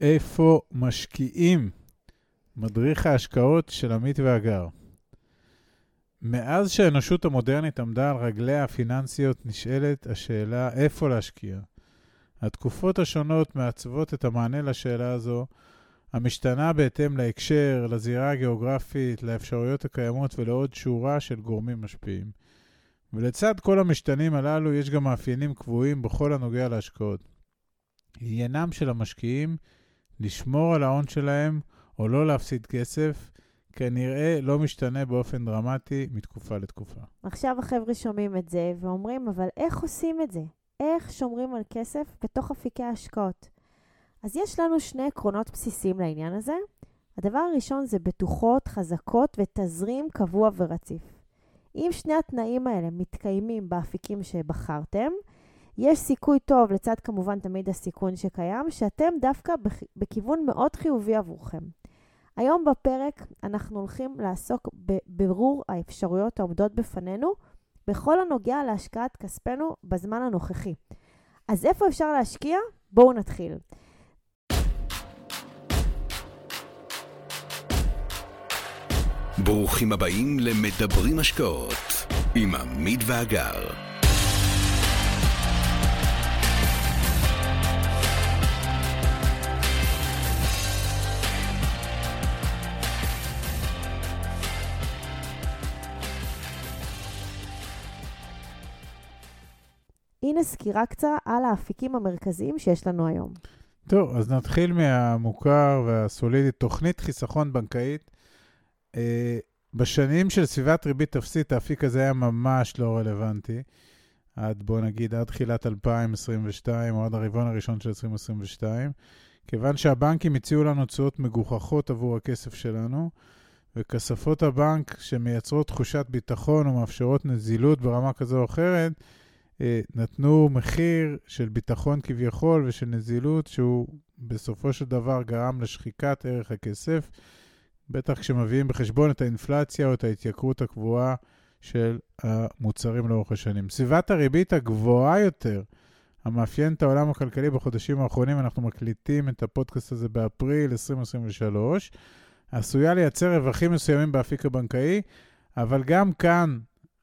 איפה משקיעים? מדריך ההשקעות של עמית ואגר. מאז שהאנושות המודרנית עמדה על רגליה הפיננסיות, נשאלת השאלה איפה להשקיע. התקופות השונות מעצבות את המענה לשאלה הזו, המשתנה בהתאם להקשר, לזירה הגיאוגרפית, לאפשרויות הקיימות ולעוד שורה של גורמים משפיעים. ולצד כל המשתנים הללו יש גם מאפיינים קבועים בכל הנוגע להשקעות. עניינם של המשקיעים לשמור על ההון שלהם או לא להפסיד כסף, כנראה לא משתנה באופן דרמטי מתקופה לתקופה. עכשיו החבר'ה שומעים את זה ואומרים, אבל איך עושים את זה? איך שומרים על כסף בתוך אפיקי ההשקעות? אז יש לנו שני עקרונות בסיסיים לעניין הזה. הדבר הראשון זה בטוחות, חזקות ותזרים קבוע ורציף. אם שני התנאים האלה מתקיימים באפיקים שבחרתם, יש סיכוי טוב, לצד כמובן תמיד הסיכון שקיים, שאתם דווקא בכיוון מאוד חיובי עבורכם. היום בפרק אנחנו הולכים לעסוק בבירור האפשרויות העומדות בפנינו בכל הנוגע להשקעת כספנו בזמן הנוכחי. אז איפה אפשר להשקיע? בואו נתחיל. ברוכים הבאים למדברים השקעות עם עמית ואגר. הנה סקירה קצרה על האפיקים המרכזיים שיש לנו היום. טוב, אז נתחיל מהמוכר והסולידי, תוכנית חיסכון בנקאית. אה, בשנים של סביבת ריבית אפסית, האפיק הזה היה ממש לא רלוונטי. עד, בוא נגיד, עד תחילת 2022, או עד הרבעון הראשון של 2022, כיוון שהבנקים הציעו לנו תשואות מגוחכות עבור הכסף שלנו, וכספות הבנק שמייצרות תחושת ביטחון ומאפשרות נזילות ברמה כזו או אחרת, נתנו מחיר של ביטחון כביכול ושל נזילות, שהוא בסופו של דבר גרם לשחיקת ערך הכסף, בטח כשמביאים בחשבון את האינפלציה או את ההתייקרות הקבועה של המוצרים לאורך השנים. סביבת הריבית הגבוהה יותר, המאפיין את העולם הכלכלי בחודשים האחרונים, אנחנו מקליטים את הפודקאסט הזה באפריל 2023, עשויה לייצר רווחים מסוימים באפיק הבנקאי, אבל גם כאן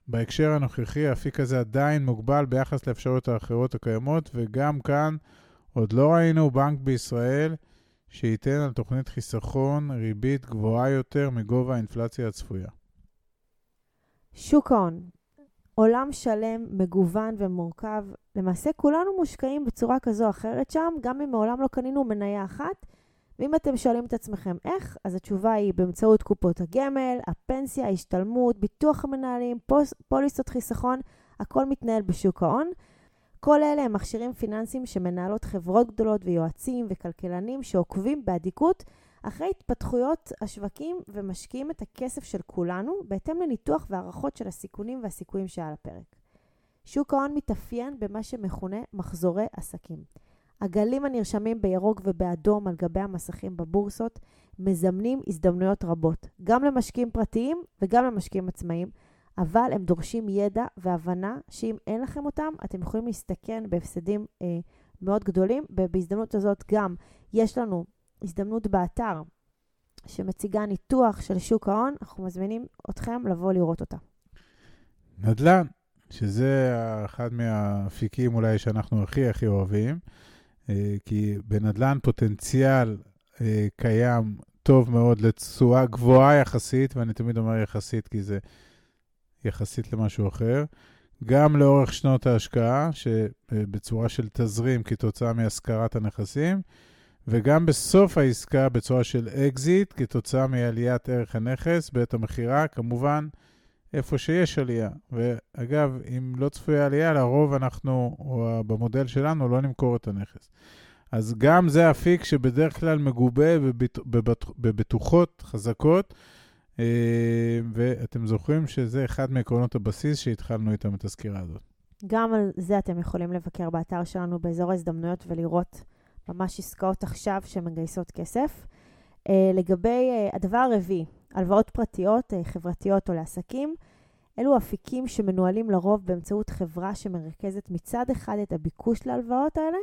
בהקשר הנוכחי, האפיק הזה עדיין מוגבל ביחס לאפשרויות האחרות הקיימות, וגם כאן עוד לא ראינו בנק בישראל שייתן על תוכנית חיסכון ריבית גבוהה יותר מגובה האינפלציה הצפויה. שוק ההון, עולם שלם, מגוון ומורכב. למעשה כולנו מושקעים בצורה כזו או אחרת שם, גם אם מעולם לא קנינו מניה אחת, ואם אתם שואלים את עצמכם איך, אז התשובה היא באמצעות קופות הגמל, הפנסיה, ההשתלמות, ביטוח המנהלים, פוס, פוליסות חיסכון, הכל מתנהל בשוק ההון. כל אלה הם מכשירים פיננסיים שמנהלות חברות גדולות ויועצים וכלכלנים שעוקבים באדיקות אחרי התפתחויות השווקים ומשקיעים את הכסף של כולנו בהתאם לניתוח והערכות של הסיכונים והסיכויים שעל הפרק. שוק ההון מתאפיין במה שמכונה מחזורי עסקים. הגלים הנרשמים בירוק ובאדום על גבי המסכים בבורסות מזמנים הזדמנויות רבות, גם למשקיעים פרטיים וגם למשקיעים עצמאיים, אבל הם דורשים ידע והבנה שאם אין לכם אותם, אתם יכולים להסתכן בהפסדים אה, מאוד גדולים. ובהזדמנות הזאת גם יש לנו הזדמנות באתר שמציגה ניתוח של שוק ההון, אנחנו מזמינים אתכם לבוא לראות אותה. נדל"ן, שזה אחד מהאפיקים אולי שאנחנו הכי הכי אוהבים. אה, כי בנדל"ן פוטנציאל אה, קיים טוב מאוד לתשואה גבוהה יחסית, ואני תמיד אומר יחסית כי זה יחסית למשהו אחר. גם לאורך שנות ההשקעה, שבצורה של תזרים כתוצאה מהשכרת הנכסים, וגם בסוף העסקה בצורה של אקזיט, כתוצאה מעליית ערך הנכס בעת המכירה, כמובן איפה שיש עלייה. ואגב, אם לא צפויה עלייה, לרוב אנחנו, או במודל שלנו, לא נמכור את הנכס. אז גם זה אפיק שבדרך כלל מגובה בבטוחות חזקות, אה, ואתם זוכרים שזה אחד מעקרונות הבסיס שהתחלנו איתם את הסקירה הזאת. גם על זה אתם יכולים לבקר באתר שלנו באזור ההזדמנויות ולראות ממש עסקאות עכשיו שמגייסות כסף. אה, לגבי אה, הדבר הרביעי, הלוואות פרטיות, אה, חברתיות או לעסקים, אלו אפיקים שמנוהלים לרוב באמצעות חברה שמרכזת מצד אחד את הביקוש להלוואות האלה,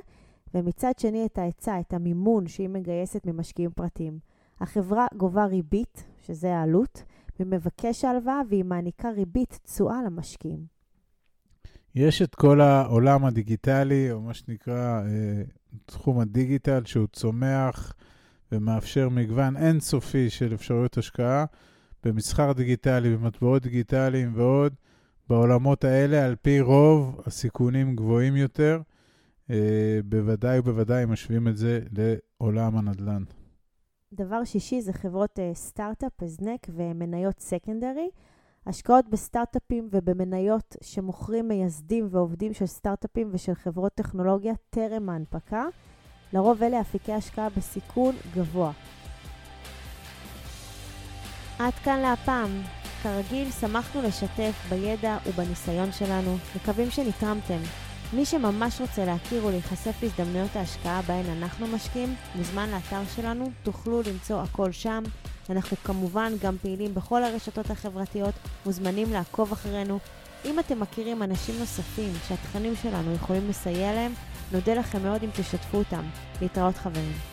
ומצד שני את ההיצע, את המימון שהיא מגייסת ממשקיעים פרטיים. החברה גובה ריבית, שזה העלות, ממבקש ההלוואה, והיא מעניקה ריבית תשואה למשקיעים. יש את כל העולם הדיגיטלי, או מה שנקרא אה, תחום הדיגיטל, שהוא צומח ומאפשר מגוון אינסופי של אפשרויות השקעה במסחר דיגיטלי, במטבעות דיגיטליים ועוד. בעולמות האלה, על פי רוב, הסיכונים גבוהים יותר. אה, בוודאי ובוודאי משווים את זה לעולם הנדל"ן. דבר שישי זה חברות uh, סטארט-אפ, הזנק ומניות סקנדרי. השקעות בסטארט-אפים ובמניות שמוכרים מייסדים ועובדים של סטארט-אפים ושל חברות טכנולוגיה טרם ההנפקה. לרוב אלה אפיקי השקעה בסיכון גבוה. עד כאן להפעם. כרגיל, שמחנו לשתף בידע ובניסיון שלנו. מקווים שנתרמתם. מי שממש רוצה להכיר ולהיחשף להזדמנויות ההשקעה בהן אנחנו משקיעים, מוזמן לאתר שלנו, תוכלו למצוא הכל שם. אנחנו כמובן גם פעילים בכל הרשתות החברתיות, מוזמנים לעקוב אחרינו. אם אתם מכירים אנשים נוספים שהתכנים שלנו יכולים לסייע להם, נודה לכם מאוד אם תשתפו אותם. להתראות חברים.